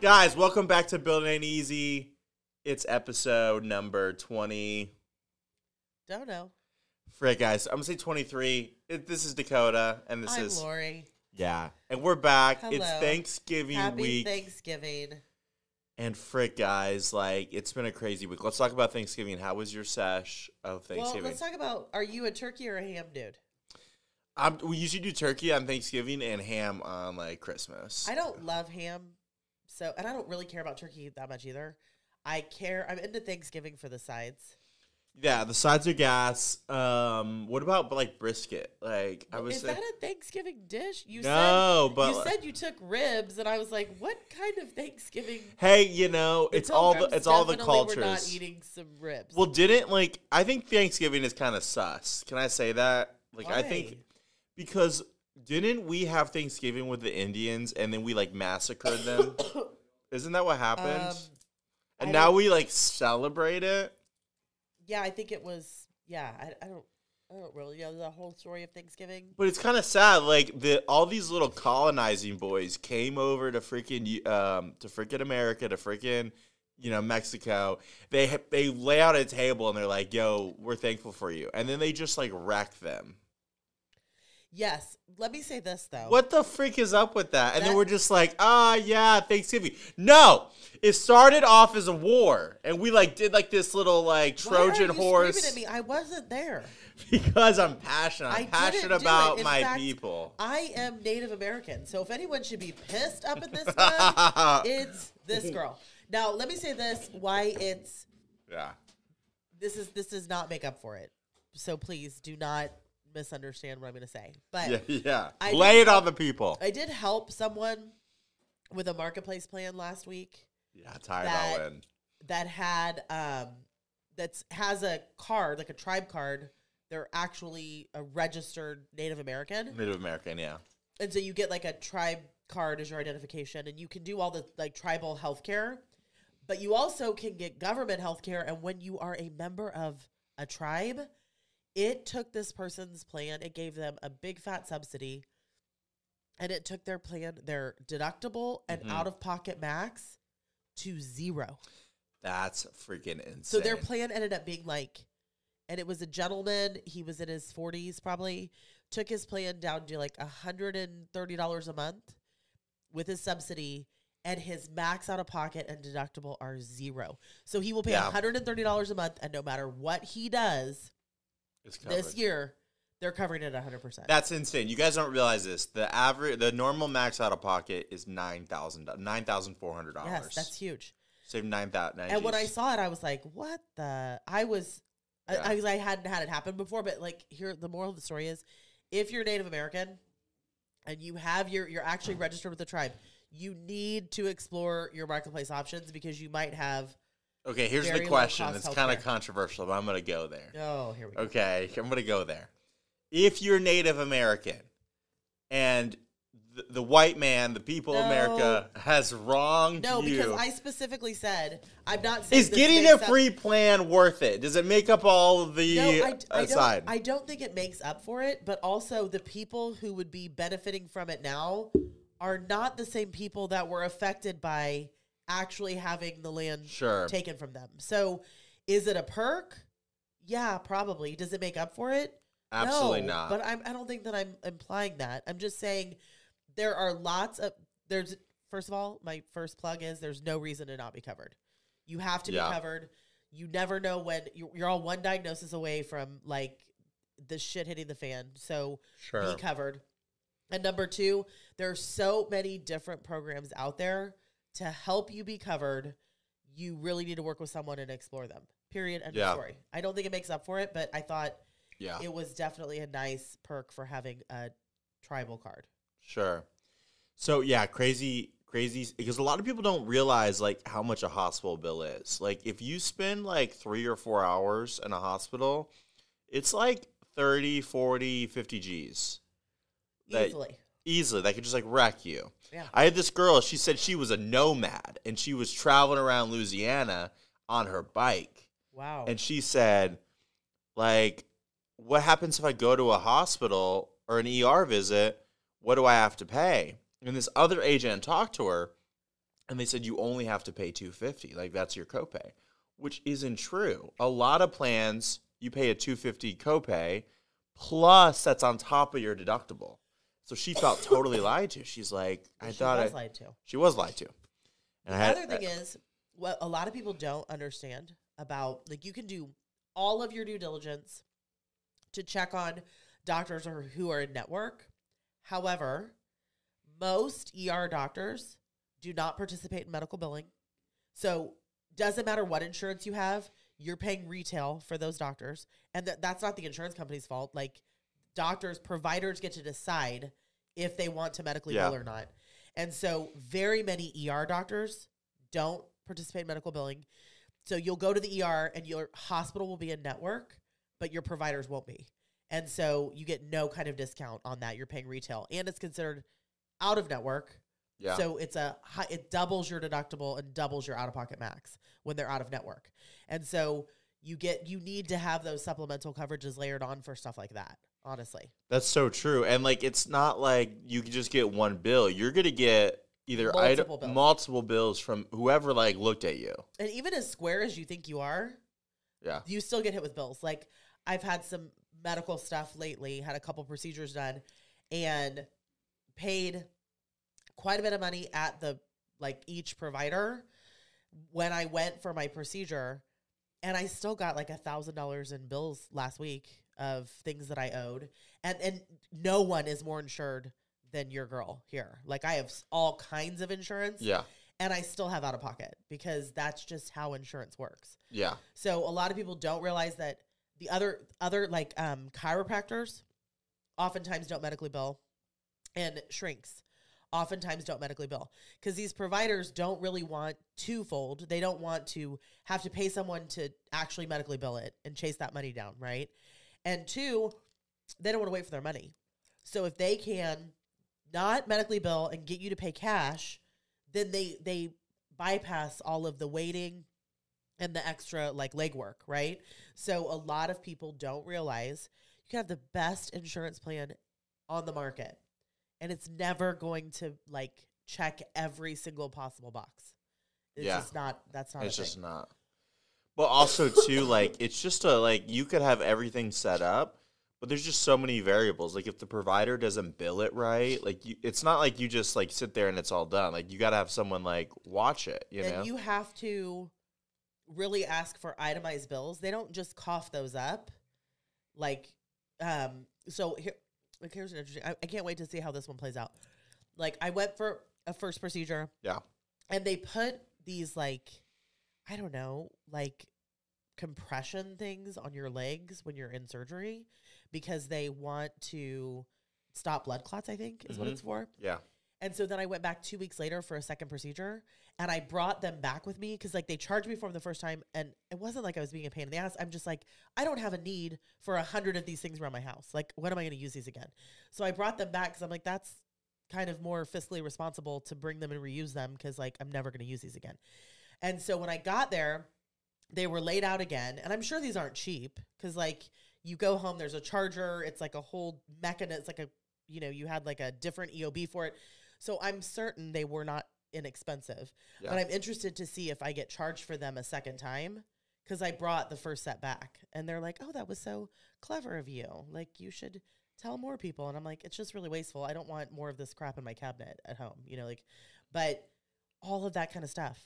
Guys, welcome back to Building Ain't Easy. It's episode number 20. Don't know. Frick, guys. I'm going to say 23. It, this is Dakota, and this I'm is. Lori. Yeah. And we're back. It's Thanksgiving Happy week. Thanksgiving. and frick, guys, like, it's been a crazy week. Let's talk about Thanksgiving. How was your sesh of Thanksgiving? Well, let's talk about are you a turkey or a ham dude? Um, we usually do turkey on Thanksgiving and ham on, like, Christmas. I don't love ham, so and I don't really care about turkey that much either. I care. I'm into Thanksgiving for the sides. yeah, the sides are gas. Um, what about, like, brisket? Like, I was Is that a Thanksgiving dish? You No, said, but- you said you took ribs, and I was like, what kind of Thanksgiving? Hey, you know, it's all the it's all the cultures. We're not eating some ribs. Well, didn't like I think Thanksgiving is kind of sus. Can I say that? Like I think because didn't we have Thanksgiving with the Indians and then we like massacred them? Isn't that what happened? Um, and I now we like celebrate it. yeah, I think it was. Yeah, I, I don't. I don't really know the whole story of Thanksgiving. But it's kind of sad. Like the all these little colonizing boys came over to freaking um to freaking America to freaking you know Mexico. They they lay out a table and they're like, "Yo, we're thankful for you," and then they just like wreck them. Yes. Let me say this though. What the freak is up with that? And then we're just like, ah, yeah, Thanksgiving. No, it started off as a war, and we like did like this little like Trojan you horse at me. I wasn't there. because I'm passionate. I I'm didn't passionate about my fact, people. I am Native American, so if anyone should be pissed up at this one, it's this girl. Now, let me say this: why it's yeah, this is this does not make up for it. So please do not misunderstand what I'm going to say. But yeah, yeah. I Lay did it on the people. I did help someone with a marketplace plan last week. yeah, tired that- all in. that had um that's has a card like a tribe card they're actually a registered native american Native American, yeah. and so you get like a tribe card as your identification and you can do all the like tribal health care but you also can get government health care and when you are a member of a tribe it took this person's plan it gave them a big fat subsidy and it took their plan their deductible and Mhm. out of pocket max to zero That's freaking insane. so their plan ended up being like, and it was a gentleman. He was in his forties, probably. Took his plan down to like hundred and thirty dollars a month with his subsidy, and his max out of pocket and deductible are zero. So he will pay Yeah. hundred and thirty dollars a month, and no matter what he does. This year, they're covering it hundred percent. That's insane. You guys don't realize this. The average, the normal max out of pocket is nine thousand, nine thousand four hundred dollars. Yes, that's huge. Save nine thousand. And when I saw it, I was like, "What the?" I was, Yeah. I, I, I hadn't had it happen before, but like here, the moral of the story is, if you're Native American, and you have your, you're actually registered with the tribe, you need to explore your marketplace options because you might have. Okay, here's the question. It's kind of controversial, but I'm going to go there. Oh, here we go. Okay, I'm going to go there. If you're Native American and the, the white man, the people of America, has wronged No, you, because I specifically said I'm not saying is getting a up- free plan worth it? Does it make up all of the No, I, I aside? don't. I don't think it makes up for it. But also, the people who would be benefiting from it now are not the same people that were affected by actually having the land sure. taken from them. So, is it a perk? Yeah, probably. Does it make up for it? Absolutely No, not. But I'm, I don't think that I'm implying that. I'm just saying there are lots of there's. First of all, my first plug is there's no reason to not be covered. You have to Yeah. be covered. You never know when you're, you're all one diagnosis away from like the shit hitting the fan. So sure. be covered. And number two, there are so many different programs out there to help you be covered. You really need to work with someone and explore them. Period. End Yeah. of story. I don't think it makes up for it, but I thought yeah. it was definitely a nice perk for having a tribal card. Sure. So yeah, crazy, crazy. Because a lot of people don't realize like how much a hospital bill is. Like if you spend like three or four hours in a hospital, it's like 30, 40, 50 G's. Easily. Easily, that could just like wreck you. Yeah. I had this girl. She said she was a nomad and she was traveling around Louisiana on her bike. Wow. And she said, like, what happens if I go to a hospital or an ER visit? What do I have to pay? And this other agent talked to her, and they said you only have to pay 250 like that's your copay which isn't true a lot of plans you pay a 250 copay plus that's on top of your deductible so she felt totally lied to she's like i she thought was I, lied to. she was lied to and The I had, other thing is, what a lot of people don't understand about like you can do all of your due diligence to check on doctors or who are in network. However, most ER doctors do not participate in medical billing. So doesn't matter what insurance you have, you're paying retail for those doctors. And that that's not the insurance company's fault. Like doctors, providers get to decide if they want to medically Yeah. bill or not. And so very many ER doctors don't participate in medical billing. So you'll go to the ER and your hospital will be in network, but your providers won't be. And so you get no kind of discount on that. You're paying retail and it's considered out of network. yeah So it's a high, it doubles your deductible and doubles your out of pocket max when they're out of network. And so you get you need to have those supplemental coverages layered on for stuff like that. Honestly, That's so true. And like it's not like you can just get one bill. You're gonna get either Multiple bills. multiple bills from whoever like looked at you. and even as square as you think you are, Yeah. you still get hit with bills. Like I've had some medical stuff lately, had a couple procedures done, and paid quite a bit of money at the like each provider when I went for my procedure, and I still got like a thousand dollars in bills last week of things that I owed, and and no one is more insured than your girl here. Like I have all kinds of insurance, Yeah. and I still have out of pocket because that's just how insurance works. Yeah. So a lot of people don't realize that the other other like um, chiropractors oftentimes don't medically bill, and shrinks oftentimes don't medically bill because these providers don't really want twofold. They don't want to have to pay someone to actually medically bill it and chase that money down, right? And two, they don't want to wait for their money. So if they can not medically bill and get you to pay cash, then they they bypass all of the waiting and the extra like legwork, right? So a lot of people don't realize you can have the best insurance plan on the market and it's never going to like check every single possible box. It's Yeah. just not that's not it's just not. But also too, like it's just a like you could have everything set up, but there's just so many variables. Like if the provider doesn't bill it right, like you, it's not like you just like sit there and it's all done. Like you got to have someone like watch it. You and know? you have to really ask for itemized bills. They don't just cough those up. Like, um, so here, like here's an interesting. I, I can't wait to see how this one plays out. Like, I went for a first procedure, yeah. and they put these like, I don't know, like compression things on your legs when you're in surgery because they want to stop blood clots. I think is what Mhm. it's for. Yeah. And so then I went back two weeks later for a second procedure and I brought them back with me because like they charged me for them the first time and it wasn't like I was being a pain in the ass. I'm just like, I don't have a need for a hundred of these things around my house. Like, when am I going to use these again? So I brought them back because I'm like, that's kind of more fiscally responsible to bring them and reuse them because like I'm never going to use these again. And so when I got there, they were laid out again. And I'm sure these aren't cheap because like you go home, there's a charger, it's like a whole mechanism, it's like a, you know, you had like a different EOB for it. So I'm certain they were not inexpensive. Yeah. But I'm interested to see if I get charged for them a second time because I brought the first set back. And they're like, oh, that was so clever of you. Like, you should tell more people. And I'm like, it's just really wasteful. I don't want more of this crap in my cabinet at home, you know, like, but all of that kind of stuff.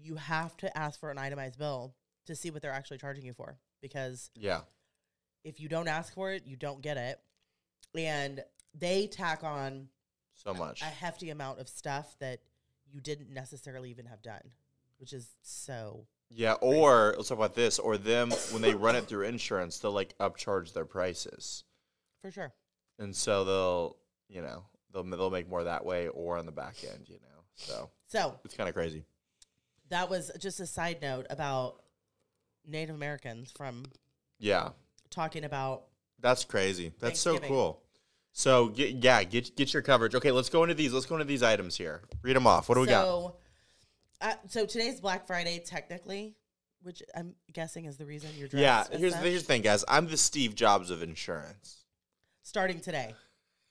You have to ask for an itemized bill to see what they're actually charging you for because Yeah. if you don't ask for it, you don't get it. And they tack on So much. a hefty amount of stuff that you didn't necessarily even have done, which is so Yeah, or let's talk about this. Or them when they run it through insurance, they'll like upcharge their prices, for sure. and so they'll you know they'll they'll make more that way or on the back end. You know, so So it's kind of crazy. That was just a side note about Native Americans from Yeah, talking about that's crazy. That's so cool. So get, yeah, get get your coverage. Okay, let's go into these. Let's go into these items here. Read them off. What do we got? so, uh, so today's Black Friday, technically, which I'm guessing is the reason you're dressed. Yeah, here's such. here's the thing, guys. I'm the Steve Jobs of insurance. starting today.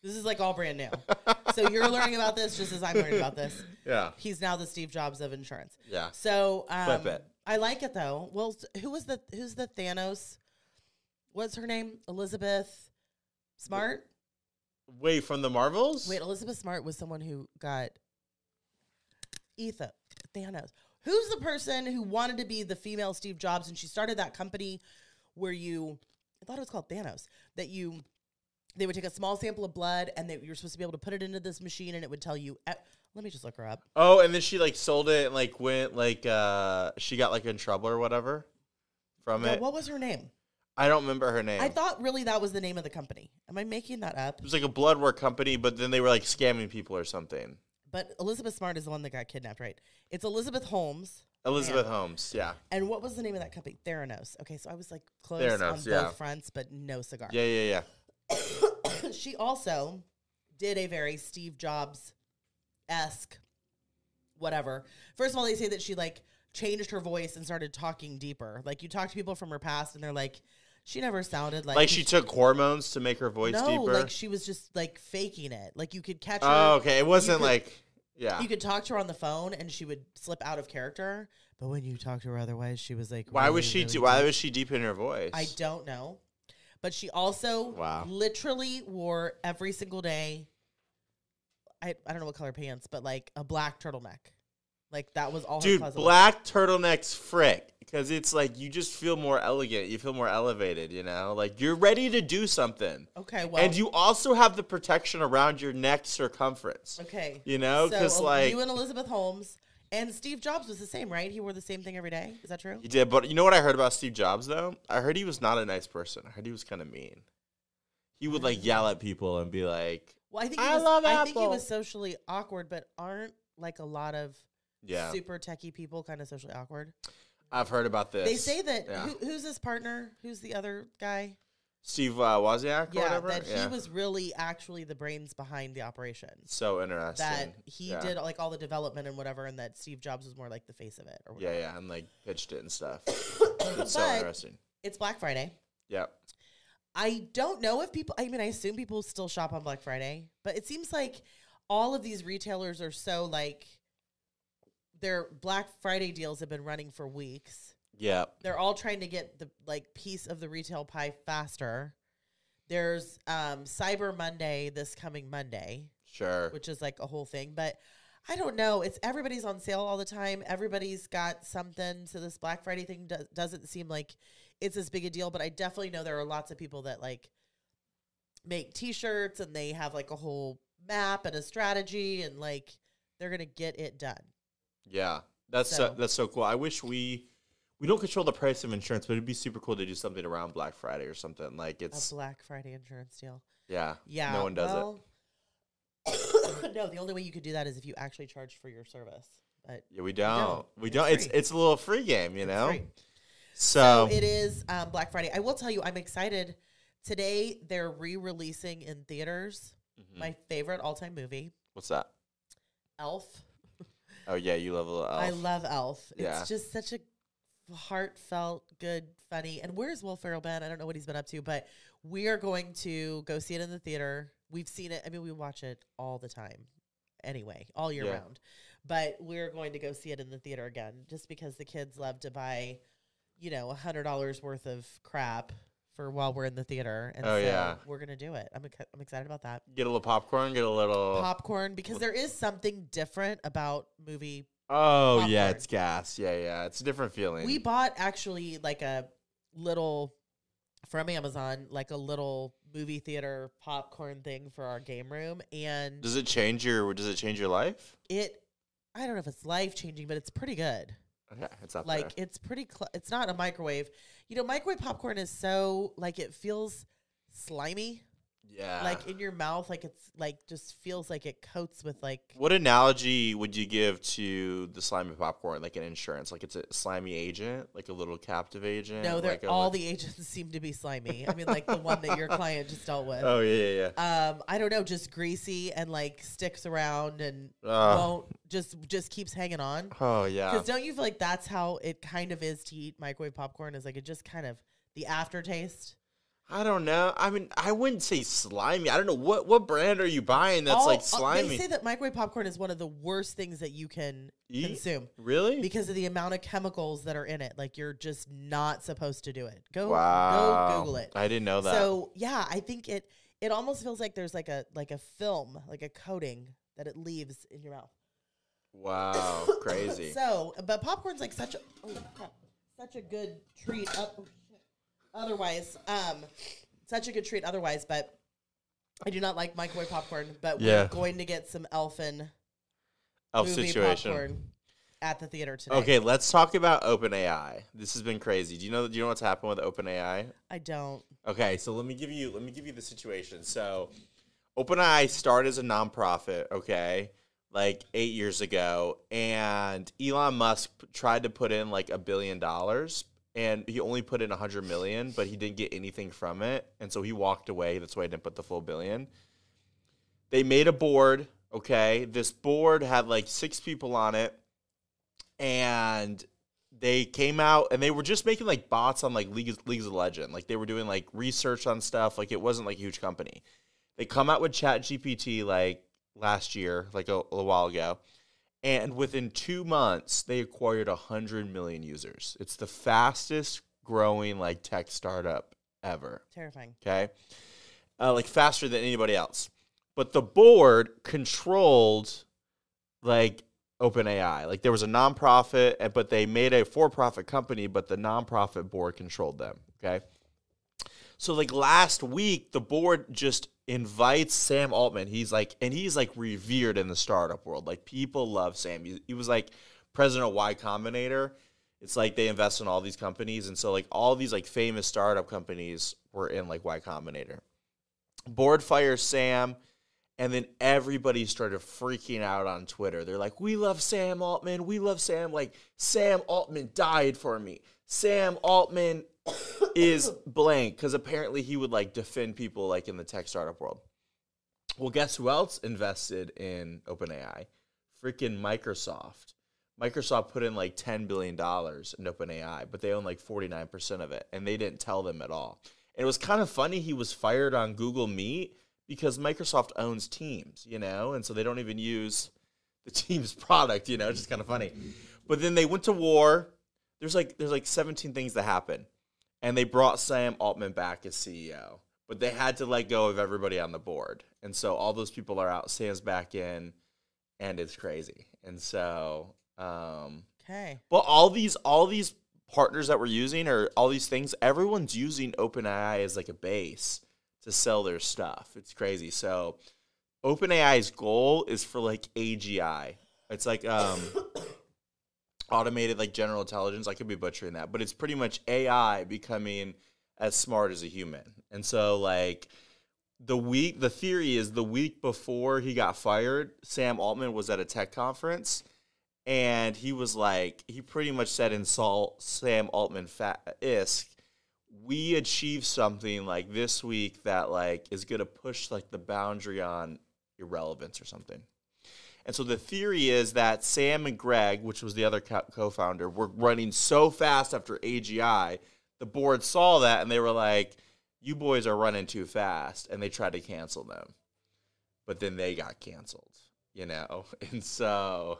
This is like all brand new. so you're learning about this just as I'm learning about this. Yeah. He's now the Steve Jobs of insurance. Yeah. So um, Flip it. I like it though. Well, who was the who's the Thanos? What's her name? Elizabeth Smart. Wait, from the Marvels? Wait, Elizabeth Smart was someone who got Ethan Thanos. Who's the person who wanted to be the female Steve Jobs and she started that company where you I thought it was called Thanos that you they would take a small sample of blood and that you were supposed to be able to put it into this machine and it would tell you. eh, let me just look her up. Oh, and then she like sold it and like went like uh she got like in trouble or whatever from Yeah, it. what was her name? I don't remember her name. I thought really that was the name of the company. Am I making that up? it was like a blood work company, but then they were like scamming people or something. But Elizabeth Smart is the one that got kidnapped, right? It's Elizabeth Holmes. Elizabeth Holmes, yeah. And what was the name of that company? Theranos. Okay, so I was like close Theranos, on yeah. both fronts, but no cigar. Yeah, yeah, yeah. she also did a very Steve Jobs esque whatever. First of all, they say that she like changed her voice and started talking deeper. Like you talk to people from her past and they're like, she never sounded like Like she took hormones to make her voice no, deeper. like she was just like faking it. Like you could catch oh, her. oh, okay. It wasn't could- like yeah. You could talk to her on the phone and she would slip out of character. But when you talked to her otherwise, she was like, Why was she really why was she deep in her voice? I don't know. But she also Wow. literally wore every single day. I, I don't know what color pants, but like a black turtleneck. Like that was all Dude, black turtlenecks frick. Because it's like you just feel more elegant. You feel more elevated, you know? Like you're ready to do something. Okay, well, and you also have the protection around your neck circumference. okay, You know? Because uh, like you and Elizabeth Holmes and Steve Jobs was the same, right? He wore the same thing every day. Is that true? he did, but you know what I heard about Steve Jobs though? I heard he was not a nice person. I heard he was kind of mean. He would like yell at people and be like, Well, I think he I was, love I think he was socially awkward, but aren't like a lot of "Yeah, super techie people kind of socially awkward? I've heard about this." They say that Yeah. who, who's his partner? Who's the other guy? Steve uh, Wozniak or Yeah, whatever. that he was really actually the brains behind the operation. so interesting. That he Yeah. did like all the development and whatever, and that Steve Jobs was more like the face of it. Or Yeah, whatever. yeah, and like pitched it and stuff. It's so interesting. It's Black Friday. Yeah. I don't know if people. I mean, I assume people still shop on Black Friday, but it seems like all of these retailers are so like their Black Friday deals have been running for weeks. Yeah. they're all trying to get the like piece of the retail pie faster. There's um Cyber Monday this coming Monday, Sure. which is like a whole thing, but I don't know. It's everybody's on sale all the time. Everybody's got something. So this Black Friday thing do- doesn't seem like it's as big a deal, but I definitely know there are lots of people that like make t-shirts and they have like a whole map and a strategy and like they're going to get it done. Yeah. That's so, So- that's so cool. I wish we we don't control the price of insurance, but it'd be super cool to do something around Black Friday or something. Like it's A Black Friday insurance deal. yeah. Yeah. No one does well, no, the only way you could do that is if you actually charge for your service. But. Yeah, we don't. We It's don't. It's free. it's a little free game, you it's know. So, So it is um, Black Friday. I will tell you, I'm excited. Today they're re-releasing in theaters Mhm. my favorite all-time movie, what's that? Elf. Oh yeah, you love Elf. I love Elf. Yeah. It's just such a heartfelt, good, funny. And where's Will Ferrell been? I don't know what he's been up to, but we are going to go see it in the theater. We've seen it. I mean, we watch it all the time, anyway, all year Yeah. round. But we're going to go see it in the theater again, just because the kids love to buy, you know, a hundred dollars worth of crap for while we're in the theater. And Oh, so yeah. we're gonna do it. I'm I'm excited about that Get a little popcorn. Get a little. popcorn because there is something different about movie oh yeah, it's gas. Yeah, yeah. It's a different feeling. We bought actually like a little from Amazon, like a little movie theater popcorn thing for our game room, and does it change your? Does it change your life? it. I don't know if it's life changing, but it's pretty good. Okay, it's up Like there. it's pretty. Cl- it's not a microwave. You know, microwave popcorn is so like it feels slimy, Yeah. like in your mouth, like it's like just feels like it coats with like. What analogy would you give to the slimy popcorn? Like an insurance, like it's a slimy agent, like a little captive agent. No, they're like all li- the agents seem to be slimy. I mean, like the one that your client just dealt with. Oh yeah, yeah, yeah. um i don't know just greasy and like sticks around and Ugh. won't just just keeps hanging on oh yeah. because don't you feel like that's how it kind of is to eat microwave popcorn is like it just kind of the aftertaste I don't know. I mean, I wouldn't say slimy. I don't know what what brand are you buying that's All- like uh, all- slimy. They say that microwave popcorn is one of the worst things that you can Eat? consume really? because of the amount of chemicals that are in it. Like you're just not supposed to do it. Go go Google it. I didn't know that. So yeah, I think it it almost feels like there's like a like a film, like a coating that it leaves in your mouth. wow, crazy. So, but popcorn's like such a oh, crap, such a good treat. Up, oh. Otherwise, um, such a good treat. Otherwise, but I do not like microwave popcorn. But Yeah. we're going to get some Elfin Elf movie situation. popcorn at the theater today. Okay, let's talk about OpenAI. This has been crazy. Do you know? Do you know what's happened with OpenAI? I don't. Okay, so let me give you let me give you the situation. So, OpenAI started as a nonprofit, okay, like eight years ago, and Elon Musk p- tried to put in like a billion dollars, and he only put in a hundred million, but he didn't get anything from it, and so he walked away. That's why i didn't put the full billion. They made a board, okay. This board had like six people on it, and they came out and they were just making like bots on like League Leagues of Legend. Like they were doing like research on stuff. Like it wasn't like a huge company. They come out with Chat GPT like last year, like a, a little while ago. And within two months, they acquired 100 million users. It's the fastest growing like tech startup ever. Terrifying. Okay. Uh, like faster than anybody else. But the board controlled like OpenAI. Like there was a nonprofit, and- but they made a for profit company, but the nonprofit board controlled them. Okay. So like last week, the board just invites Sam Altman. He's like, and he's like revered in the startup world. Like people love Sam. He, he was like president of Y Combinator. It's like they invest in all these companies, and so like all these like famous startup companies were in like Y Combinator. Board fires Sam, and then everybody started freaking out on Twitter. They're like, "We love Sam Altman. We love Sam. Like Sam Altman died for me. Sam Altman is blank because apparently he would like defend people like in the tech startup world. Well, guess who else invested in OpenAI? Freaking Microsoft. Microsoft put in like $10 billion in OpenAI, but they own like 49% of it, and they didn't tell them at all. And it was kind of funny he was fired on Google Meet because Microsoft owns Teams, you know, and so they don't even use the Teams product, you know, it's just kind of funny. But then they went to war. There's like there's like 17 things that happen. And they brought Sam Altman back as CEO. But they had to let go of everybody on the board. And so all those people are out, Sam's back in, and it's crazy. And so um Okay. but all these all these partners that we're using or all these things, everyone's using OpenAI as like a base to sell their stuff. It's crazy. So OpenAI's goal is for like AGI. It's like um automated like general intelligence. I could be butchering that, but it's pretty much AI becoming as smart as a human. And so like the week the theory is the week before he got fired, Sam Altman was at a tech conference and he was like he pretty much said in Saul Sam Altman fat isk we achieved something like this week that like is going to push like the boundary on irrelevance or something. And so the theory is that Sam and Greg, which was the other co- co-founder, were running so fast after AGI. The board saw that and they were like, "You boys are running too fast," and they tried to cancel them. But then they got canceled, you know. And so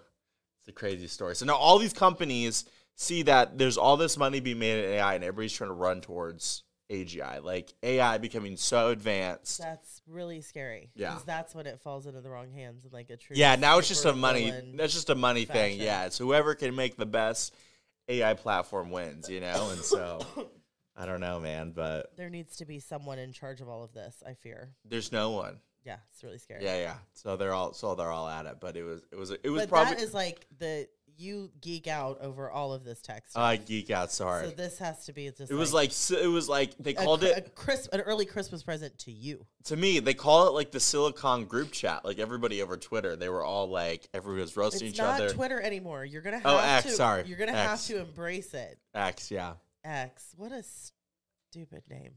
it's a crazy story. So now all these companies see that there's all this money being made in AI, and everybody's trying to run towards AGI, like AI becoming so advanced. That's really scary. Yeah. Because that's when it falls into the wrong hands and like a true. Yeah, now it's just a money. That's just a money thing. fashion. Yeah, it's whoever can make the best AI platform wins. You know, and so I don't know, man, but There needs to be someone in charge of all of this. I fear. there's no one. Yeah, it's really scary. Yeah, yeah. So they're all so they're all at it, but it was it was it was but probably that is like the you geek out over all of this text. I geek out so so this has to be just. it was like it was like they a, called it a crisp, an early Christmas present to you. to me they call it like the silicon group chat like everybody over twitter they were all like everybody was roasting It's each not other Twitter anymore. You're gonna oh, have Oh, X, to. sorry. You're gonna X. have to embrace it. x yeah X. What a stupid name.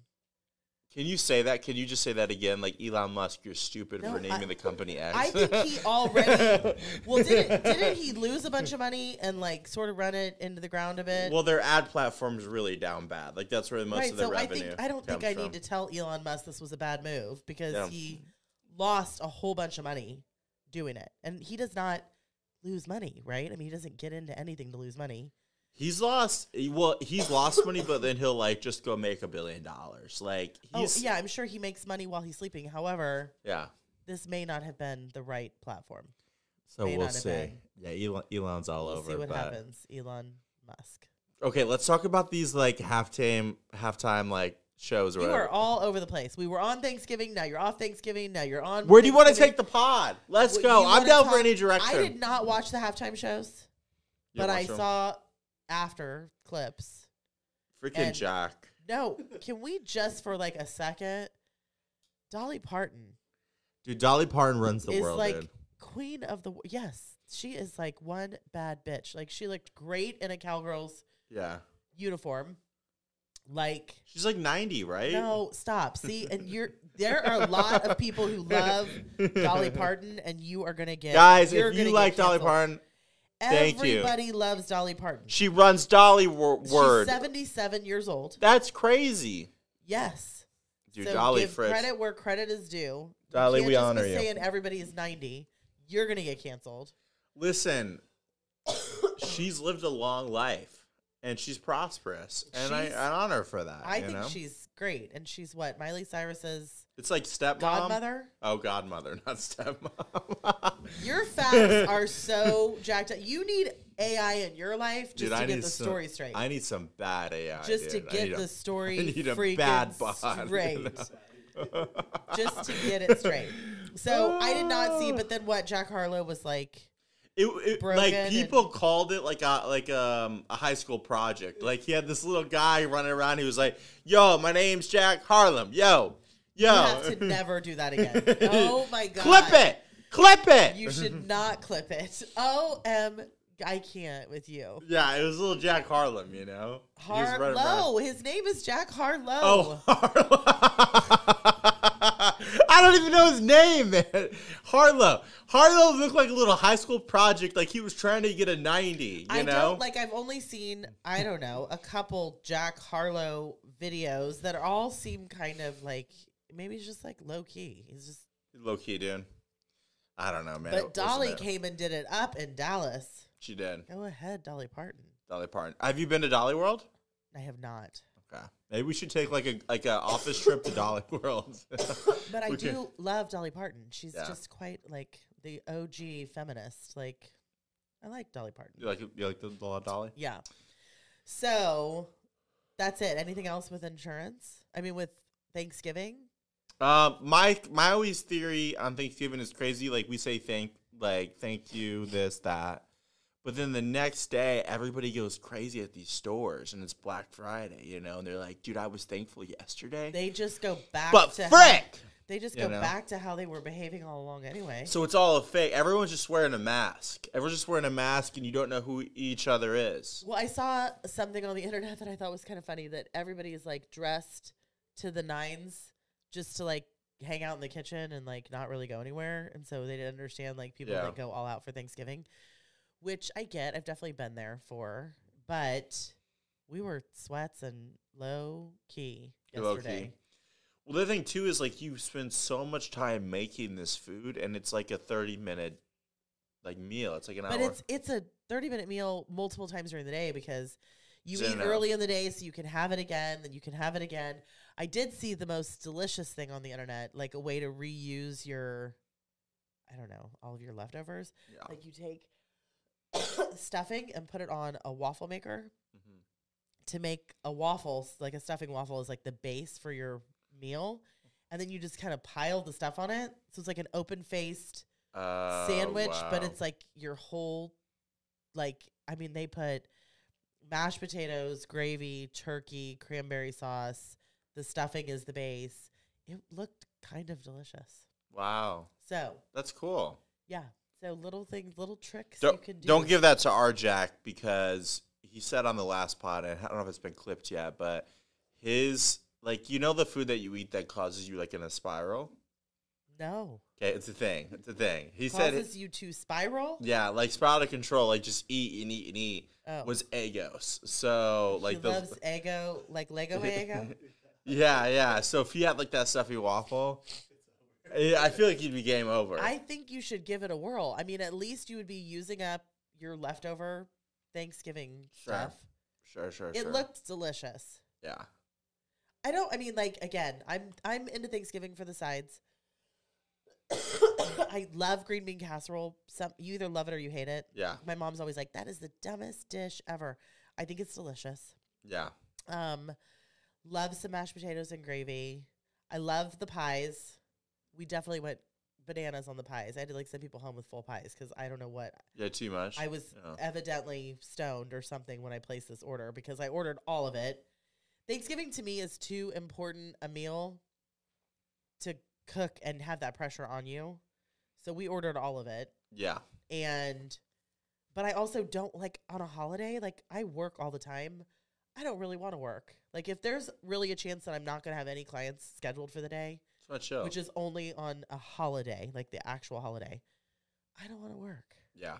Can you say that? Can you just say that again? Like Elon Musk, you're stupid No, for naming I- the company X. I think he already. Well, didn't didn't he lose a bunch of money and like sort of run it into the ground a bit? well, their ad platform's really down bad. Like that's where most right. of their So I revenue. think I don't think I from. need to tell Elon Musk this was a bad move because Yeah. he lost a whole bunch of money doing it, and he does not lose money, right? I mean, he doesn't get into anything to lose money. He's lost. Eh, well, he's lost money, but then he'll like just go make a billion dollars. Like oh, he's oh yeah, I'm sure he makes money while he's sleeping. However, yeah. this may not have been the right platform. So May we'll see. been. Yeah, Elon, Elon's all we'll over. see what but happens, Elon Musk. okay, let's talk about these like halftime, halftime like shows or You whatever. are all over the place. We were on Thanksgiving. Now you're off Thanksgiving. Now you're on. Where do you want to take the pod? Let's What- go. I'm wanna down for any direction. I did not watch the halftime shows, You but I them? saw after clips. freaking and- Jack. No, can we just for like a second? Dolly Parton Dude, Dolly Parton runs the is world, like dude. queen of the. Yes, she is like one bad bitch. Like she looked great in a cowgirl's Yeah. uniform. Like She's like 90, right? no, stop. See, and you're there are a lot of people who love Dolly Parton, and you are gonna get Guys, if you like Dolly. Parton, thank you. everybody loves Dolly Parton. she runs Dolly wor- Word. She's 77 years old. That's crazy. Yes. Dude, so Dolly give Fritz. credit where credit is due. You Dolly, we honor you. Saying everybody is 90, you're gonna get canceled. Listen, she's lived a long life and she's prosperous, and I, She's- I honor her for that. I you think know? she's great, and she's what Miley Cyrus's It's like stepmom. godmother. Oh, godmother, not stepmom. Your facts are so jacked up. You need AI in your life just Dude, to I get the some, story straight. I need some bad AI. just to dude. I get need a- the story I need a bad bod. straight. just to get it straight. So I did not see, but then what Jack Harlow was like. It, it like and- people called it like a like um, a high school project. Like he had this little guy running around. He was like, "Yo, my name's Jack Harlem. Yo, yo." You have to never do that again. Oh my god! Clip it. Clip it. You should not clip it. O M. I can't with you. yeah, it was a little Jack Harlem. You know. He was running around. Harlow. His name is Jack Harlow. Oh, Harlow. I don't even know his name, man. Harlow. Harlow looked like a little high school project, like he was trying to get a 90, you I know? don't like. I've only seen I don't know a couple Jack Harlow videos that all seem kind of like maybe he's just like low key. He's just. Low key, dude. I don't know, man. But Dolly came and did it up in Dallas. She did. Go ahead, Dolly Parton. Dolly Parton. Have you been to Dolly World? I have not, Okay. Maybe we should take like a like a office trip to Dolly World. but I We can- do love Dolly Parton. She's Yeah. just quite like the OG feminist. Like, I like Dolly Parton. You like you like the, the Dolly? Yeah. So that's it. Anything else with insurance? I mean, with Thanksgiving? Um, my my always theory on Thanksgiving is crazy. Like we say thank like thank you this that, but then the next day everybody goes crazy at these stores and it's Black Friday, you know, and they're like, dude, I was thankful yesterday, They just go back but to frick. they just you go know? back to how they were behaving all along anyway. So it's all a fake. Everyone's just wearing a mask. Everyone's just wearing a mask, and you don't know who each other is. Well, I saw something on the internet that I thought was kind of funny that everybody is like dressed to the nines just to like hang out in the kitchen and like not really go anywhere. And so they didn't understand like people Yeah. that go all out for Thanksgiving, which I get. I've definitely been there for, but we were sweats and low key Low yesterday. key. Well, the thing too is like you spend so much time making this food, and it's like a thirty minute like meal. It's like an But hour. But it's it's a 30 minute meal multiple times during the day because you eat early in the day so you can have it again, then you can have it again. I did see the most delicious thing on the internet, like a way to reuse your I don't know, all of your leftovers. yeah. Like you take stuffing and put it on a waffle maker Mhm. to make a waffle, like a stuffing waffle is like the base for your meal. And then you just kind of pile the stuff on it. So it's like an open faced Uh, sandwich, but it's like your whole like I mean they put mashed potatoes, gravy, turkey, cranberry sauce. The stuffing is the base. It looked kind of delicious. wow. So, That's cool. yeah. So little things, little tricks you Don't, can do. don't give that to our Jack because he said on the last pod, and I don't know if it's been clipped yet, but his like you know the food that you eat that causes you like in a spiral. No. Okay, it's a thing. It's a thing. He said, Causes you to spiral? yeah, like spiral out of control, like just eat and eat and eat Oh. was Eggos. So he like those, loves Eggo, like Lego Eggo. yeah, yeah. So if he had like that stuffy waffle, eh, I feel like he'd be game over. I think you should give it a whirl. I mean, at least you would be using up your leftover Thanksgiving Sure. stuff. sure, sure, It sure. looked delicious. yeah, I don't. I mean, like again, I'm I'm into Thanksgiving for the sides. I love green bean casserole. Some you either love it or you hate it. yeah, My mom's always like, "That is the dumbest dish ever." I think it's delicious. yeah. Um, love some mashed potatoes and gravy. I love the pies. We definitely went bananas on the pies. I had to like send people home with full pies because I don't know what Yeah, too much. I was Yeah. evidently stoned or something when I placed this order because I ordered all of it. Thanksgiving to me is too important a meal to cook and have that pressure on you. So we ordered all of it. yeah, And but I also don't like on a holiday, like I work all the time. I don't really want to work. Like if there's really a chance that I'm not going to have any clients scheduled for the day, which is only on a holiday, like the actual holiday, I don't want to work, yeah,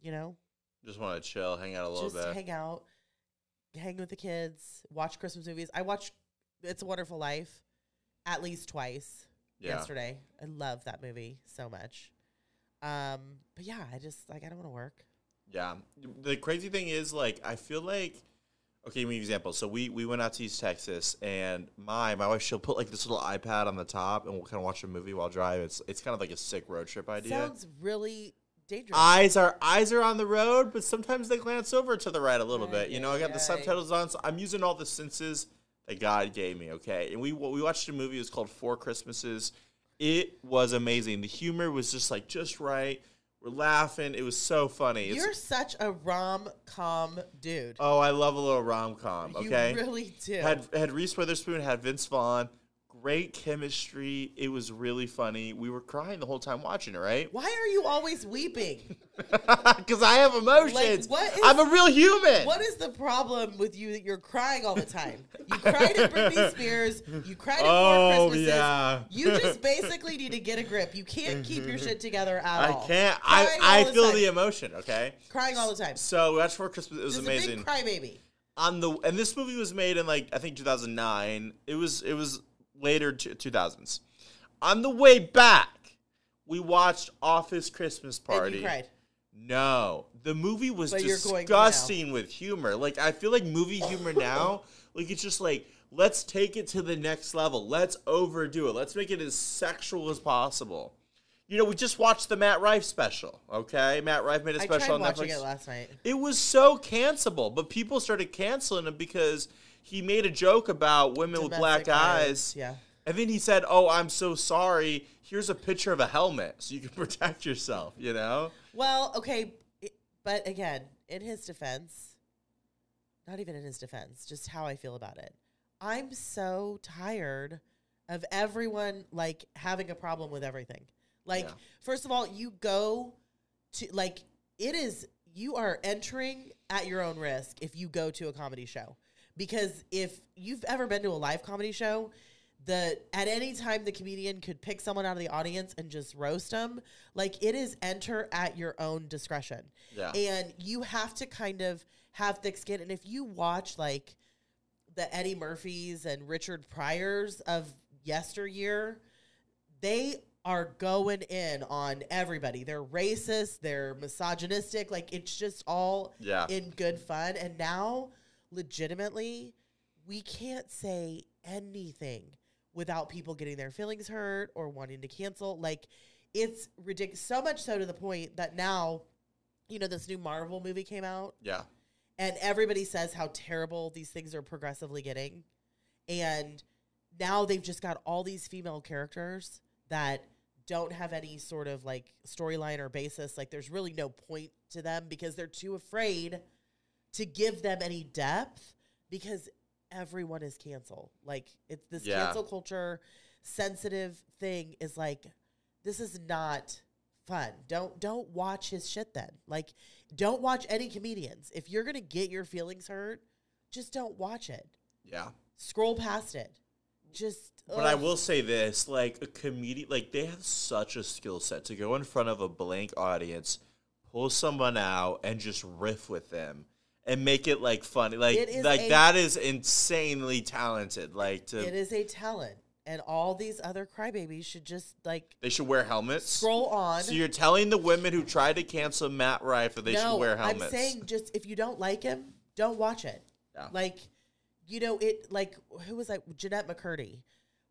you know? just want to chill, hang out a little just bit. hang out, hang with the kids, watch Christmas movies. I watch It's a Wonderful Life at least twice yeah, yesterday. I love that movie so much. Um, but yeah, I just like I don't want to work. Yeah. The crazy thing is, like, I feel like, okay, give me an example. So we we went out to East Texas, and my my wife she'll put like this little iPad on the top, and we'll kind of watch a movie while driving. It's it's kind of like a sick road trip idea. Sounds really dangerous. eyes are eyes are on the road, but sometimes they glance over to the right a little bit. You know, I got the subtitles on, so I'm using all the senses that God gave me. Okay, and we we watched a movie. It was called Four Christmases. It was amazing. The humor was just like just right. We're laughing. It was so funny. It's, You're such a rom com dude. oh, I love a little rom com. Okay, You really do. had had Reese Witherspoon, had Vince Vaughn. Great chemistry. It was really funny. We were crying the whole time watching it. Right? Why are you always weeping? Because I have emotions. what is- I'm a real human. What is the problem with you that you're crying all the time? You cried at Britney Spears. You cried at Four Oh Christmases. yeah. You just basically need to get a grip. You can't keep your mm-hmm. shit together at I all. can't. Crying I, I the feel time. the emotion. Okay. crying all the time. So that's watched for Christmas. It was Just amazing. a big crybaby. On the and this movie was made in like I think 2009. It was it was later 2000s. On the way back, we watched Office Christmas Party. No, the movie was But you're going to disgusting with humor. Like I feel like movie humor now, like it's just like let's take it to the next level. Let's overdo it. Let's make it as sexual as possible. You know, we just watched the Matt Rife special. Okay, Matt Rife made a special tried on watching Netflix. it last night. It was so cancelable, but people started canceling him because he made a joke about women with black Domestic eyes. Yeah. And then he said, "Oh, I'm so sorry. Here's a picture of a helmet so you can protect yourself." You know? Well, okay, but again, in his defense, not even in his defense, just how I feel about it. I'm so tired of everyone like having a problem with everything. Like, Yeah. first of all, you go to like it is you are entering at your own risk if you go to a comedy show. Because if you've ever been to a live comedy show, the at any time the comedian could pick someone out of the audience and just roast them. Like it is enter at your own discretion. Yeah. And you have to kind of have thick skin. And if you watch like the Eddie Murphys and Richard Pryors of yesteryear, they are going in on everybody. They're racist, they're misogynistic. Like it's just all Yeah. in good fun. And now, legitimately, we can't say anything without people getting their feelings hurt or wanting to cancel. Like it's ridiculous. So much so to the point that now, you know, this new Marvel movie came out yeah. and everybody says how terrible these things are progressively getting. And now they've just got all these female characters that don't have any sort of like storyline or basis. Like there's really no point to them because they're too afraid to give them any depth because everyone is cancel. Like it's this Yeah. cancel culture sensitive thing is like this is not fun. Don't don't watch his shit then. Like don't watch any comedians. If you're going to get your feelings hurt, just don't watch it. Yeah. Scroll past it. just. But I will say this: like a comedian, like they have such a skill set to go in front of a blank audience, pull someone out, and just riff with them and make it like funny. Like is like a- that is insanely talented. Like to It is a talent, and all these other crybabies should just like they should wear helmets. scroll on. So you're telling the women who tried to cancel Matt Rife that they no, should wear helmets? I'm saying just if you don't like him, don't watch it. Yeah. Like, you know, it like who was like Jennette McCurdy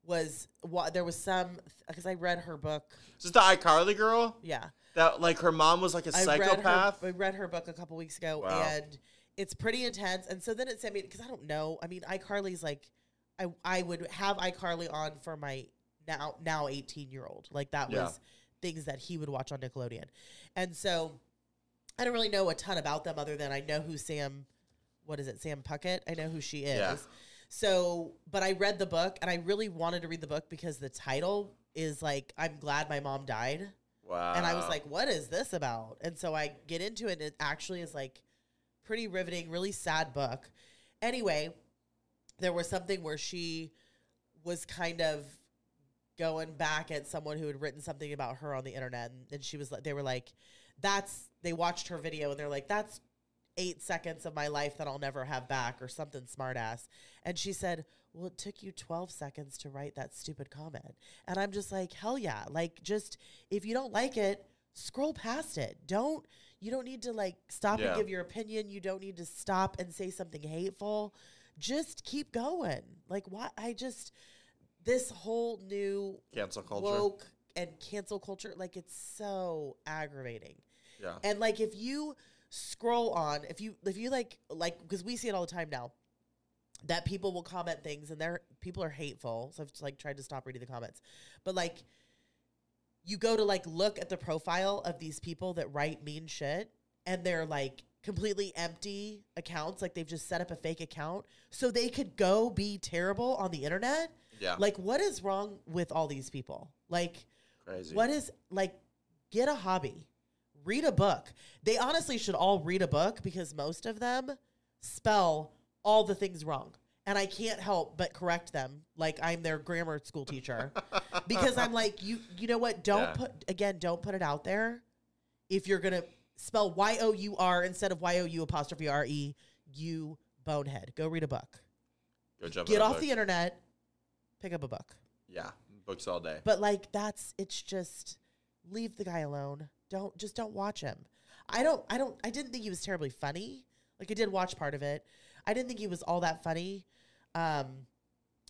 was what there was some because I read her book. is this the iCarly girl? Yeah, That like her mom was like a I psychopath. read her. I read her book a couple weeks ago, Wow. and it's pretty intense. And so then it sent me because I don't know. I mean, iCarly's like, I I would have iCarly on for my now now 18 year old. Like that Yeah. was things that he would watch on Nickelodeon, and so I don't really know a ton about them other than I know who Sam. What is it, Sam Puckett? I know who she is. Yeah. So, but I read the book, and I really wanted to read the book because the title is like, "I'm glad my mom died." wow. And I was like, what is this about? And so I get into it, and it actually is like pretty riveting, really sad book. Anyway, there was something where she was kind of going back at someone who had written something about her on the internet. And, and she was like, they were like, that's, they watched her video and they're like, that's eight seconds of my life that I'll never have back or something smart ass. And she said, well, it took you 12 seconds to write that stupid comment. And I'm just like, hell yeah. Like, just if you don't like it, scroll past it. Don't, you don't need to like stop Yeah. and give your opinion. You don't need to stop and say something hateful. Just keep going. Like, what? I just, this whole new cancel culture. woke and cancel culture, like, it's so aggravating. Yeah. And like if you scroll on, if you if you like like because we see it all the time now, that people will comment things and they're people are hateful. So I've like tried to stop reading the comments. But like you go to like look at the profile of these people that write mean shit and they're like completely empty accounts, like they've just set up a fake account so they could go be terrible on the internet. Yeah. Like what is wrong with all these people? Like Crazy. what is like get a hobby. Read a book. They honestly should all read a book because most of them spell all the things wrong. And I can't help but correct them like I'm their grammar school teacher. because I'm like, you you know what? Don't Yeah. put again, don't put it out there if you're gonna spell Y O U R instead of Y O U apostrophe R E, you bonehead. Go read a book. Go jump Get off book. the internet, pick up a book. Yeah. Books all day. But like that's it's just leave the guy alone. Don't just don't watch him. I don't I don't I didn't think he was terribly funny. Like I did watch part of it. I didn't think he was all that funny. Um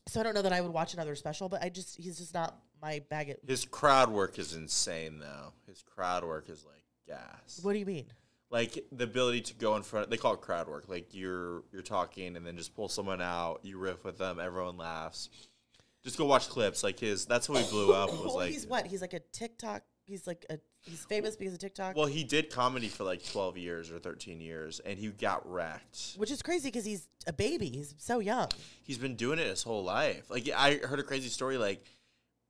so I don't know that I would watch another special, but I just he's just not my bag of His crowd work is insane, though. His crowd work is like gas. What do you mean? Like the ability to go in front. They call it crowd work. Like you're you're talking and then just pull someone out. You riff with them. Everyone laughs. Just go watch clips. Like his. That's how he blew up. Was like. he's what? He's like a TikTok. He's like a he's famous because of TikTok. Well, he did comedy for like 12 years or 13 years, and he got wrecked. which is crazy because he's a baby. He's so young. He's been doing it his whole life. Like I heard a crazy story. Like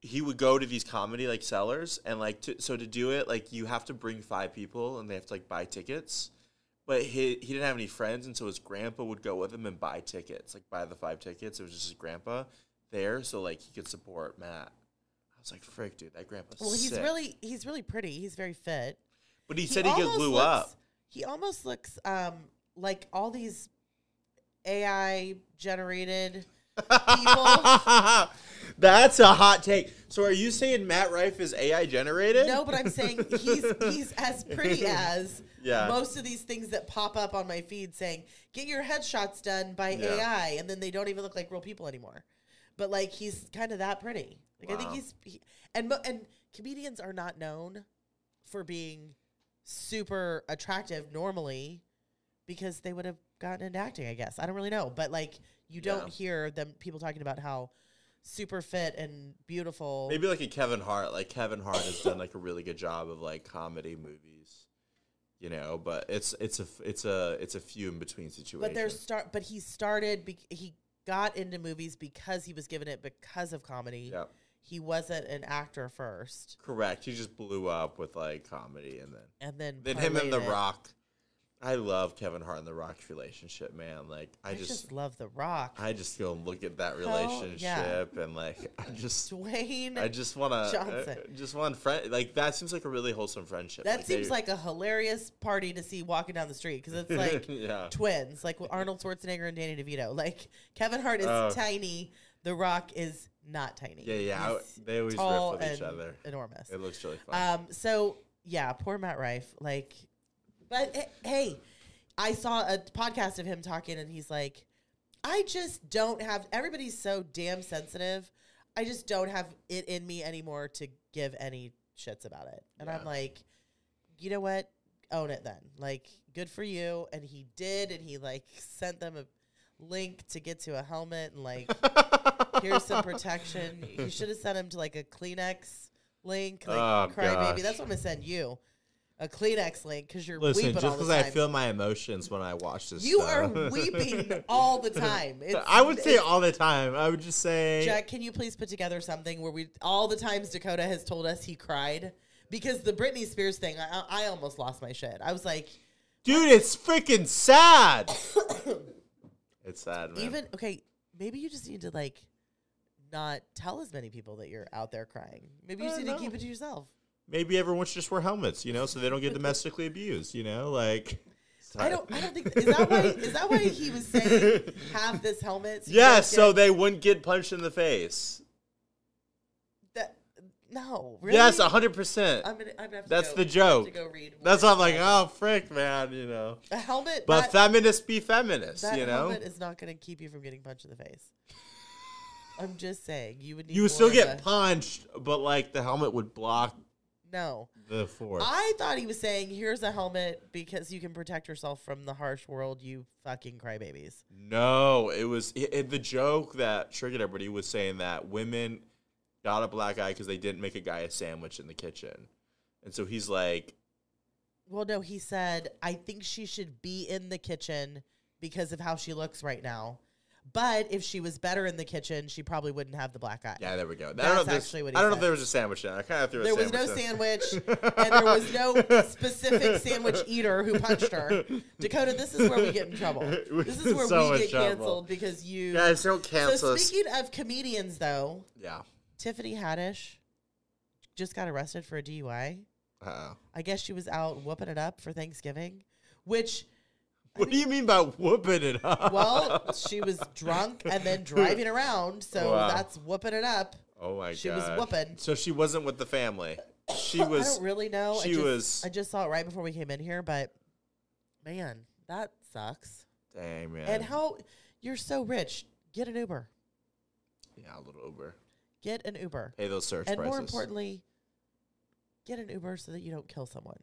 he would go to these comedy like cellars, and like to, so to do it, like you have to bring five people, and they have to like buy tickets. But he he didn't have any friends, and so his grandpa would go with him and buy tickets, like buy the five tickets. It was just his grandpa there, so like he could support Matt. I was like, "Frick, dude, that grandpa's Well, he's sick." really he's really pretty. He's very fit. But he, said he could almost blew looks- up. He almost looks um like all these AI generated people. That's a hot take. So are you saying Matt Rife is AI generated? no, but I'm saying he's he's as pretty as Yeah. most of these things that pop up on my feed saying get your headshots done by Yeah. AI, and then they don't even look like real people anymore. But like he's kind of that pretty. Like I think he's he, and and comedians are not known for being super attractive normally because they would have gotten into acting. I guess I don't really know, but like you don't Yeah. hear them people talking about how super fit and beautiful. Maybe like a Kevin Hart. Like Kevin Hart has done like a really good job of like comedy movies, you know. But it's it's a it's a it's a few in between situations. But there's start, but he started. Be- he got into movies because he was given it because of comedy. yeah, He wasn't an actor first, correct. He just blew up with like comedy, and then and then then him and The. Rock. I love Kevin Hart and The Rock's relationship, man. Like I, I, just, just, love The Rock. I just go and look at that Hell yeah. relationship and like I just Dwayne. I just want to uh, Johnson. just want friend like that seems like a really wholesome friendship. that Like, seems they- like a hilarious party to see walking down the street because it's like yeah. twins, like Arnold Schwarzenegger and Danny DeVito. Like Kevin Hart is Oh. tiny, The Rock is not tiny. Yeah, yeah. I- they always riff with each other. Enormous. It looks really fun. Um. So yeah, poor Matt Rife. Like, but hey, I saw a podcast of him talking, and he's like, "I just don't have. Everybody's so damn sensitive. I just don't have it in me anymore to give any shits about it." And Yeah. I'm like, you know what? Own it then. Like, good for you. And he did, and he like sent them a link to get to a helmet and like here's some protection. You should have sent him to like a Kleenex link, like Oh, crybaby. That's what I'm gonna send you, a Kleenex link because you're Listen, weeping just all the because I feel my emotions when I watch this, you are weeping all the time. It's, I would say all the time. I would just say, Jack, can you please put together something where we all the times Dakota has told us he cried because the Britney Spears thing, I, I almost lost my shit. I was like, dude, it's freaking sad. it's sad, man. even okay, maybe you just need to like not tell as many people that you're out there crying. Maybe you just need know. to keep it to yourself. Maybe everyone should just wear helmets, you know, so they don't get domestically abused. You know, like. I don't. I don't think is that why is that why he was saying have this helmet. So Yeah, so they wouldn't get punched in the face. No, really. Yes, hundred percent. I'm gonna. I'm gonna have to That's go, the joke. have to go read. That's why I'm like, oh frick, man, you know. a helmet. But that, feminists be feminists, that you know. helmet is not going to keep you from getting punched in the face. I'm just saying you would need. You would still get a- punched, but like the helmet would block no. the force. I thought he was saying, "Here's a helmet because you can protect yourself from the harsh world, you fucking crybabies." No, it was it, it- the joke that triggered everybody was saying that women got a black eye because they didn't make a guy a sandwich in the kitchen, and so he's like, Well, no, he said, "I think she should be in the kitchen because of how she looks right now." But if she was better in the kitchen, she probably wouldn't have the black eye. "Yeah, there we go." I That's don't know if actually what he I don't know if there was a sandwich in. it. I kind of threw There a was no sandwich. and there was no specific sandwich eater who punched her. Dakota, this is where we get in trouble. This is where so we much get trouble. canceled because you. Guys, don't cancel so us. speaking of comedians, though, Yeah. Tiffany Haddish just got arrested for a DUI. Uh-oh. I guess she was out whooping it up for Thanksgiving, which What do you mean by whooping it up? well, she was drunk and then driving around, so Wow. that's whooping it up. oh my god, she was whooping. So she wasn't with the family. She was. I don't really know. she I just, was- I just saw it right before we came in here, but man, that sucks. Dang man. And how you're so rich? Get an Uber. Yeah, a little Uber. Get an Uber, Pay those search and prices. more importantly, get an Uber so that you don't kill someone.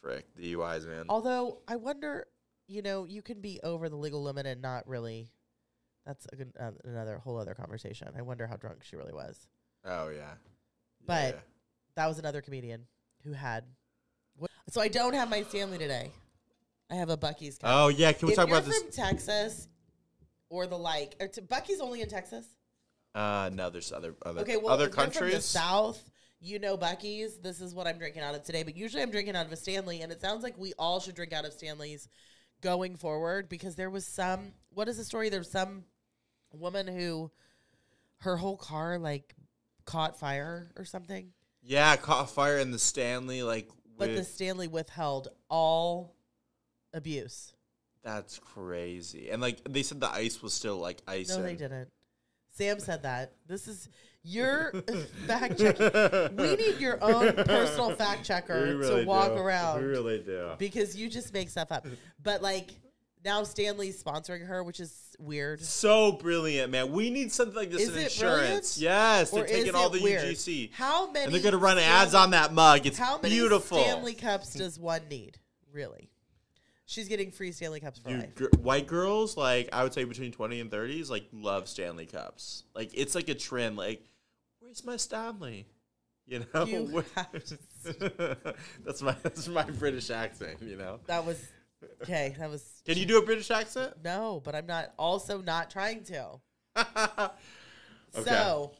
frick the DUIs, man. Although I wonder, you know, you can be over the legal limit and not really. That's a good, uh, another whole other conversation. I wonder how drunk she really was. Oh yeah. But- Yeah. That was another comedian who had. What, so I don't have my Stanley today. I have a Buc-ee's. cup. Oh yeah, can we if talk about this? from Texas or the like, or to, Buc-ee's only in Texas. Uh, no, there's other other Okay, well, other you're from the countries. South, you know Buc-ee's. This is what I'm drinking out of today. But usually I'm drinking out of a Stanley, and it sounds like we all should drink out of Stanleys going forward because there was some. What is the story? There was some woman who her whole car like caught fire or something, Yeah, caught fire in the Stanley. Like, but the Stanley withheld all abuse. that's crazy. And like they said, the ice was still like ice. No, they didn't. Sam said that. This is your fact checking. We need your own personal fact checker to walk around We really do. because you just make stuff up. But like now Stanley's sponsoring her, which is weird. So brilliant, man. We need something like this Is in it insurance. brilliant? Yes, they're Or taking all the weird? UGC. How many And they're gonna run Stanley- ads on that mug. It's How many beautiful. Stanley cups does one need? Really? She's getting free Stanley cups for Dude, life. gr- white girls, like I would say between twenty and thirties, like love Stanley cups. Like it's like a trend. Like, where's my Stanley? You know, You that's my that's my British accent. You know, That was okay. That was can you do a British accent? no, but I'm not also not trying to. okay, So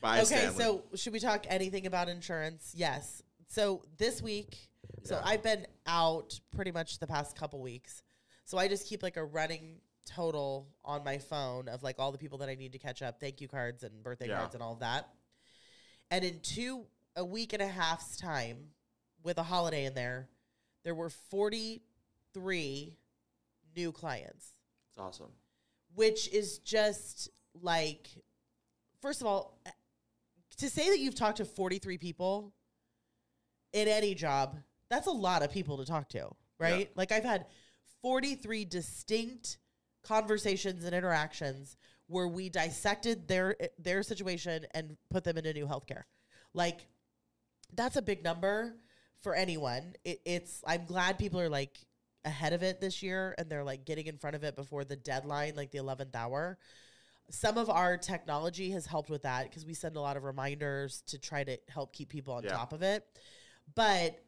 bye okay, Stanley. so should we talk anything about insurance? Yes. So this week So Yeah. I've been out pretty much the past couple weeks. So I just keep like a running total on my phone of like all the people that I need to catch up, thank you cards and birthday Yeah. cards and all of that. And in two a week and a half's time, with a holiday in there, there were forty three new clients It's awesome. which is just like first of all eh, to say that you've talked to 43 people in any job that's a lot of people to talk to right? Like i've had 43 distinct conversations and interactions where we dissected their their situation and put them into new healthcare. Like that's a big number for anyone. It, it's i'm glad people are like ahead of it this year and they're like getting in front of it before the deadline like the 11th hour. Some of our technology has helped with that because we send a lot of reminders to try to help keep people on Yeah. top of it. But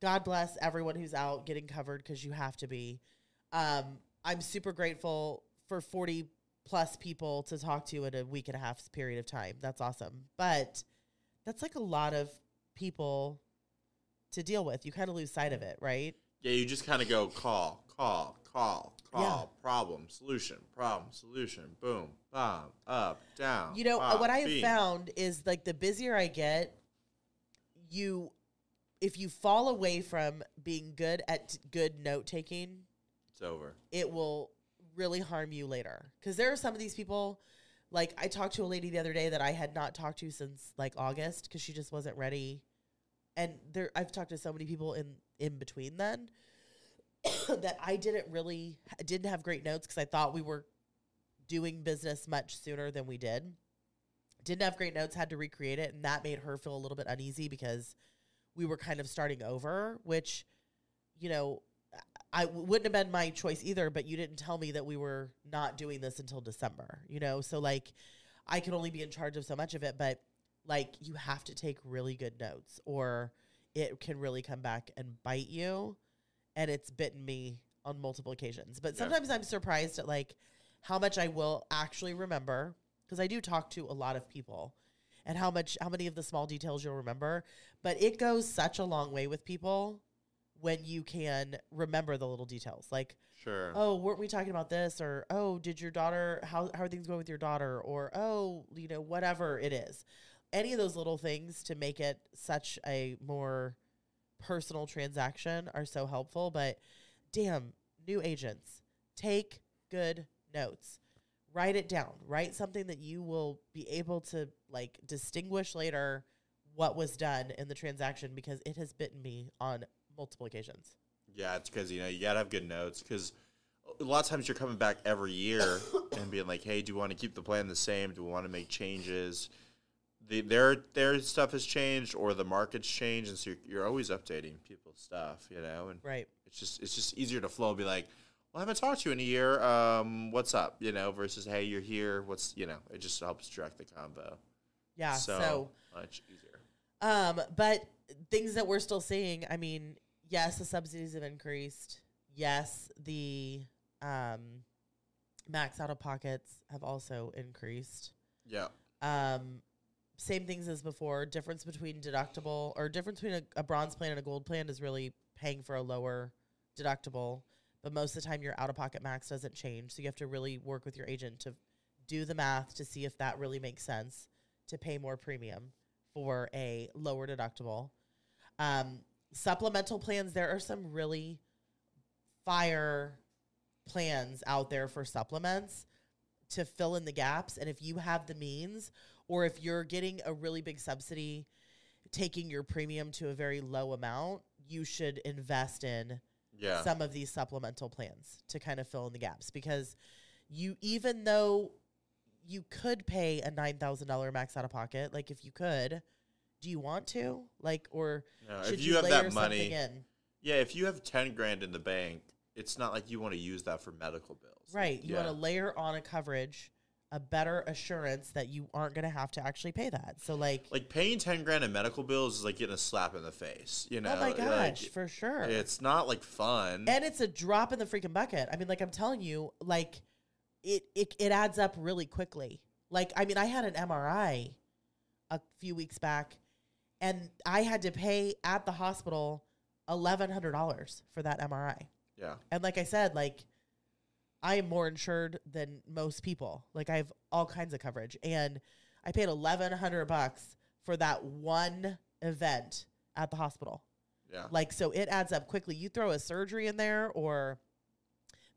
god bless everyone who's out getting covered because you have to be. Um, i'm super grateful for 40 plus people to talk to in a week and a half period of time. That's awesome. But that's like a lot of people to deal with. You kind of lose sight of it right? Yeah, you just kind of go call, call, call, call, problem, solution, problem, solution, boom, bomb, up, down. You know, pop, what I have found is like the busier I get, you, if you fall away from being good at good note taking, It's over. it will really harm you later. Because there are some of these people, like I talked to a lady the other day that I had not talked to since like August because she just wasn't ready. And there, I've talked to so many people in in between then that I didn't really didn't have great notes because I thought we were doing business much sooner than we did. Didn't have great notes, had to recreate it, and that made her feel a little bit uneasy because we were kind of starting over, which, you know, I wouldn't have been my choice either, but you didn't tell me that we were not doing this until December, you know? So, like, I could only be in charge of so much of it, but like, you have to take really good notes or it can really come back and bite you. And it's bitten me on multiple occasions. But Yeah. sometimes I'm surprised at like how much I will actually remember because I do talk to a lot of people and how much, how many of the small details you'll remember. But it goes such a long way with people when you can remember the little details. Like, Sure. oh, weren't we talking about this? Or, oh, did your daughter, how, how are things going with your daughter? Or, oh, you know, whatever it is. Any of those little things to make it such a more personal transaction are so helpful. But damn, new agents, take good notes. Write it down. Write something that you will be able to like distinguish later what was done in the transaction because it has bitten me on multiple occasions. Yeah, it's because you know you gotta have good notes because a lot of times you're coming back every year and being like, "Hey, do you want to keep the plan the same? Do we want to make changes?" The, their their stuff has changed or the market's changed, and so you're, you're always updating people's stuff, you know. And Right. it's just it's just easier to flow be like, "Well, I haven't talked to you in a year. Um, what's up?" You know, versus, "Hey, you're here. What's you know?" It just helps direct the convo. Yeah. so, so much easier. Um, but things that we're still seeing, I mean, yes, the subsidies have increased. Yes, the um, max out of pockets have also increased. Yeah, Um, same things as before. Difference between deductible or difference between a, a bronze plan and a gold plan is really paying for a lower deductible. But most of the time, your out of pocket max doesn't change. So you have to really work with your agent to do the math to see if that really makes sense to pay more premium for a lower deductible. Um, supplemental plans, there are some really fire plans out there for supplements to fill in the gaps. And if you have the means, or if you're getting a really big subsidy, taking your premium to a very low amount, you should invest in yeah, some of these supplemental plans to kind of fill in the gaps because you even though you could pay a $9,000 max out of pocket, like if you could, do you want to? Like or No, should if you have layer that money, in? Yeah, if you have ten grand in the bank, it's not like you want to use that for medical bills. Right. You yeah. want to layer on a coverage, a better assurance that you aren't going to have to actually pay that. So like, like paying ten grand in medical bills is like getting a slap in the face. You know, oh my Like, gosh, for sure. it's not like fun. and it's a drop in the freaking bucket. I mean, like I'm telling you, like it it it adds up really quickly. Like I mean, I had an MRI a few weeks back, and I had to pay at the hospital eleven hundred dollars for that MRI. Yeah. And like I said, like I am more insured than most people. Like I have all kinds of coverage, and I paid eleven hundred bucks for that one event at the hospital. Yeah. Like so, it adds up quickly. You throw a surgery in there or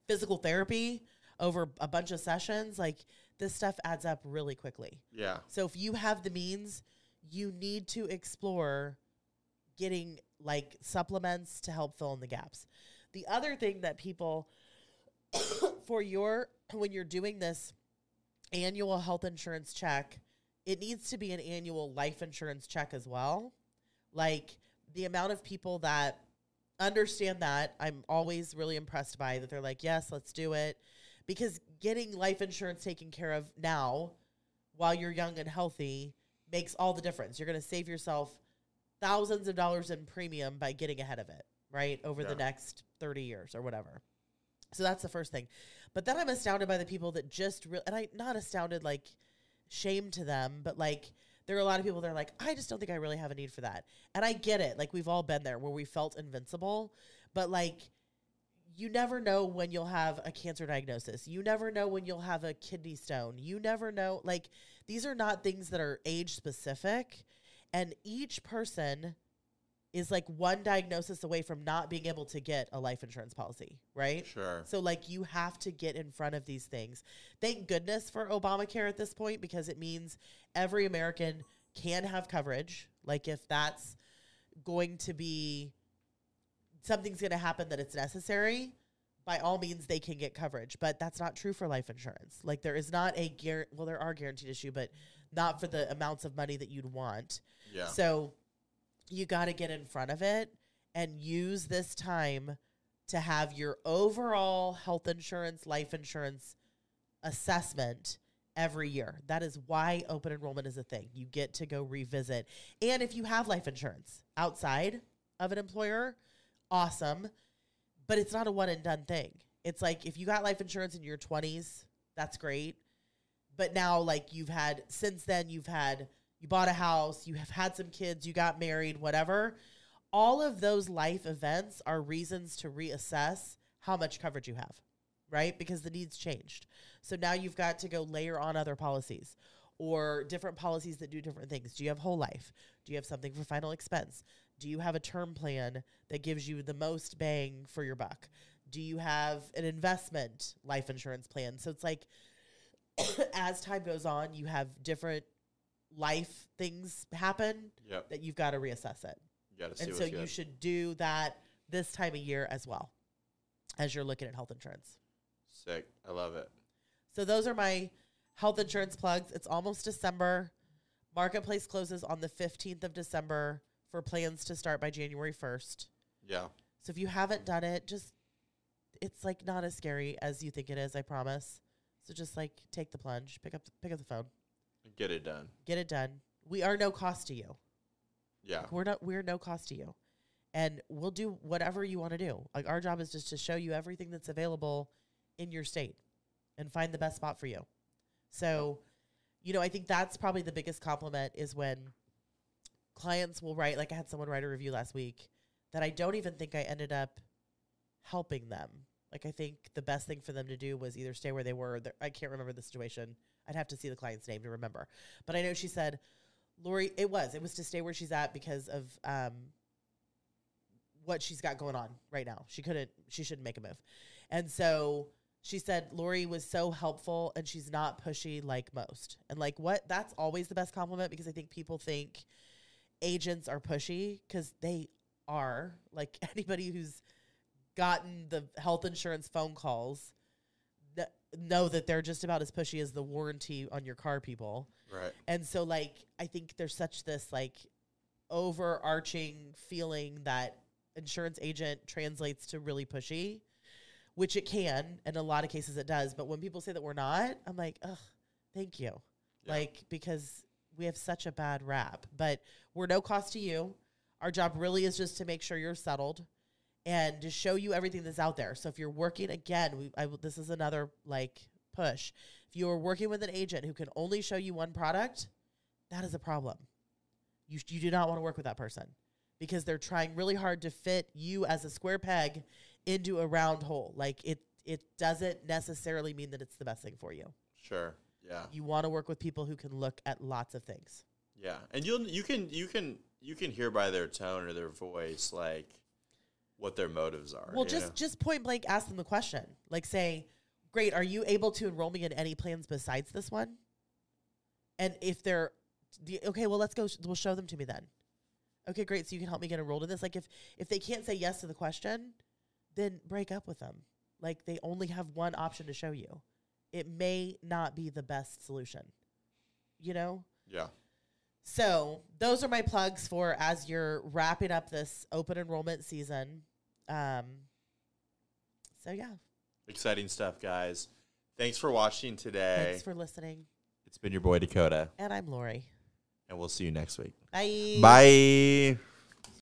physical therapy over a bunch of sessions, like this stuff adds up really quickly. Yeah. So if you have the means, you need to explore getting like supplements to help fill in the gaps. The other thing that people for your when you're doing this annual health insurance check, it needs to be an annual life insurance check as well. Like the amount of people that understand that, I'm always really impressed by that they're like, "Yes, let's do it." Because getting life insurance taken care of now while you're young and healthy makes all the difference. You're going to save yourself thousands of dollars in premium by getting ahead of it, right? Over the next 30 years or whatever. So that's the first thing. But then I'm astounded by the people that just really, and I not astounded like shame to them, but like there are a lot of people that are like, I just don't think I really have a need for that. And I get it. Like we've all been there where we felt invincible, but like you never know when you'll have a cancer diagnosis. You never know when you'll have a kidney stone. You never know. Like these are not things that are age specific. And each person is like one diagnosis away from not being able to get a life insurance policy, right? Sure. So like you have to get in front of these things. Thank goodness for Obamacare at this point because it means every American can have coverage. Like if that's going to be something's going to happen that it's necessary, by all means they can get coverage. But that's not true for life insurance. Like there is not a guar well there are guaranteed issue, but not for the amounts of money that you'd want. Yeah. So you got to get in front of it and use this time to have your overall health insurance, life insurance assessment every year. That is why open enrollment is a thing. You get to go revisit. And if you have life insurance outside of an employer, awesome. But it's not a one and done thing. It's like if you got life insurance in your 20s, that's great. But now, like, you've had, since then, you've had, you bought a house, you have had some kids, you got married, whatever. All of those life events are reasons to reassess how much coverage you have, right? Because the needs changed. So now you've got to go layer on other policies or different policies that do different things. Do you have whole life? Do you have something for final expense? Do you have a term plan that gives you the most bang for your buck? Do you have an investment life insurance plan? So it's like as time goes on, you have different life things happen Yep. that you've got to reassess it. You got to see And so good. you should do that this time of year as well as you're looking at health insurance. Sick. I love it. So those are my health insurance plugs. It's almost December. Marketplace closes on the 15th of December for plans to start by January 1st. Yeah. So if you haven't done it, just it's like not as scary as you think it is, I promise. So just like take the plunge, pick up pick up the phone, Get it done. get it done. We are no cost to you. Yeah. We're not we're no cost to you. And we'll do whatever you want to do. Like our job is just to show you everything that's available in your state and find the best spot for you. So, you know, I think that's probably the biggest compliment is when clients will write like I had someone write a review last week that I don't even think I ended up helping them. Like I think the best thing for them to do was either stay where they were. Or they're- I can't remember the situation. I'd have to see the client's name to remember. But I know she said, Lori, it was. It was to stay where she's at because of um, what she's got going on right now. She couldn't, she shouldn't make a move. And so she said, Lori was so helpful and she's not pushy like most. And like what, that's always the best compliment because I think people think agents are pushy because they are. Like anybody who's gotten the health insurance phone calls kn- know that they're just about as pushy as the warranty on your car people. Right. And so like I think there's such this like overarching feeling that insurance agent translates to really pushy, which it can, in a lot of cases it does. But when people say that we're not, I'm like, ugh, thank you. Yeah. Like because we have such a bad rap. But we're no cost to you. Our job really is just to make sure you're settled and to show you everything that's out there. So if you're working again, we, I, this is another like push. If you are working with an agent who can only show you one product, that is a problem. You, you do not want to work with that person because they're trying really hard to fit you as a square peg into a round hole. Like it it doesn't necessarily mean that it's the best thing for you. Sure. Yeah. You want to work with people who can look at lots of things. Yeah. And you'll you can you can you can hear by their tone or their voice like what their motives are. Well, just know? just point blank ask them the question. Like say, "Great, are you able to enroll me in any plans besides this one?" And if they're the, okay, well, let's go. sh- We'll show them to me then. Okay, great. So you can help me get enrolled in this. Like if if they can't say yes to the question, then break up with them. Like they only have one option to show you. It may not be the best solution. You know. yeah. So those are my plugs for as you're wrapping up this open enrollment season. Um, so yeah, Exciting stuff, guys. Thanks for watching today. thanks for listening, it's been your boy Dakota, and I'm Lori. and we'll see you next week. Bye. Bye.